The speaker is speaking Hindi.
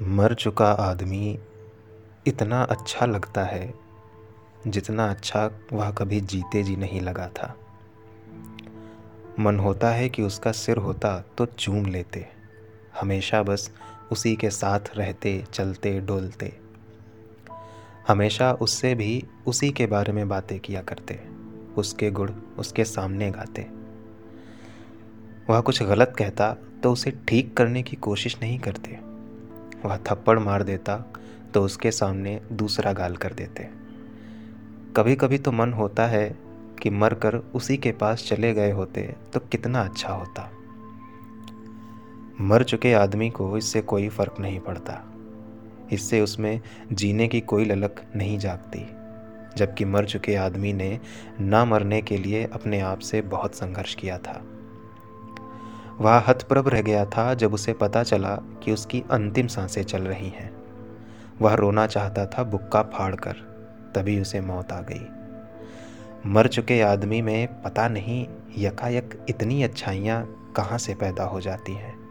मर चुका आदमी इतना अच्छा लगता है, जितना अच्छा वह कभी जीते जी नहीं लगा था। मन होता है कि उसका सिर होता तो चूम लेते, हमेशा बस उसी के साथ रहते, चलते, डोलते। हमेशा उससे भी उसी के बारे में बातें किया करते, उसके गुड़ उसके सामने गाते। वह कुछ गलत कहता तो उसे ठीक करने की कोशिश नहीं करते। वह थप्पड़ मार देता तो उसके सामने दूसरा गाल कर देते। कभी कभी तो मन होता है कि मर कर उसी के पास चले गए होते तो कितना अच्छा होता। मर चुके आदमी को इससे कोई फ़र्क नहीं पड़ता। इससे उसमें जीने की कोई ललक नहीं जागती, जबकि मर चुके आदमी ने ना मरने के लिए अपने आप से बहुत संघर्ष किया था। वह हतप्रभ रह गया था जब उसे पता चला कि उसकी अंतिम साँसें चल रही हैं। वह रोना चाहता था बुक्का फाड़कर, तभी उसे मौत आ गई। मर चुके आदमी में पता नहीं यकायक इतनी अच्छाइयाँ कहाँ से पैदा हो जाती हैं।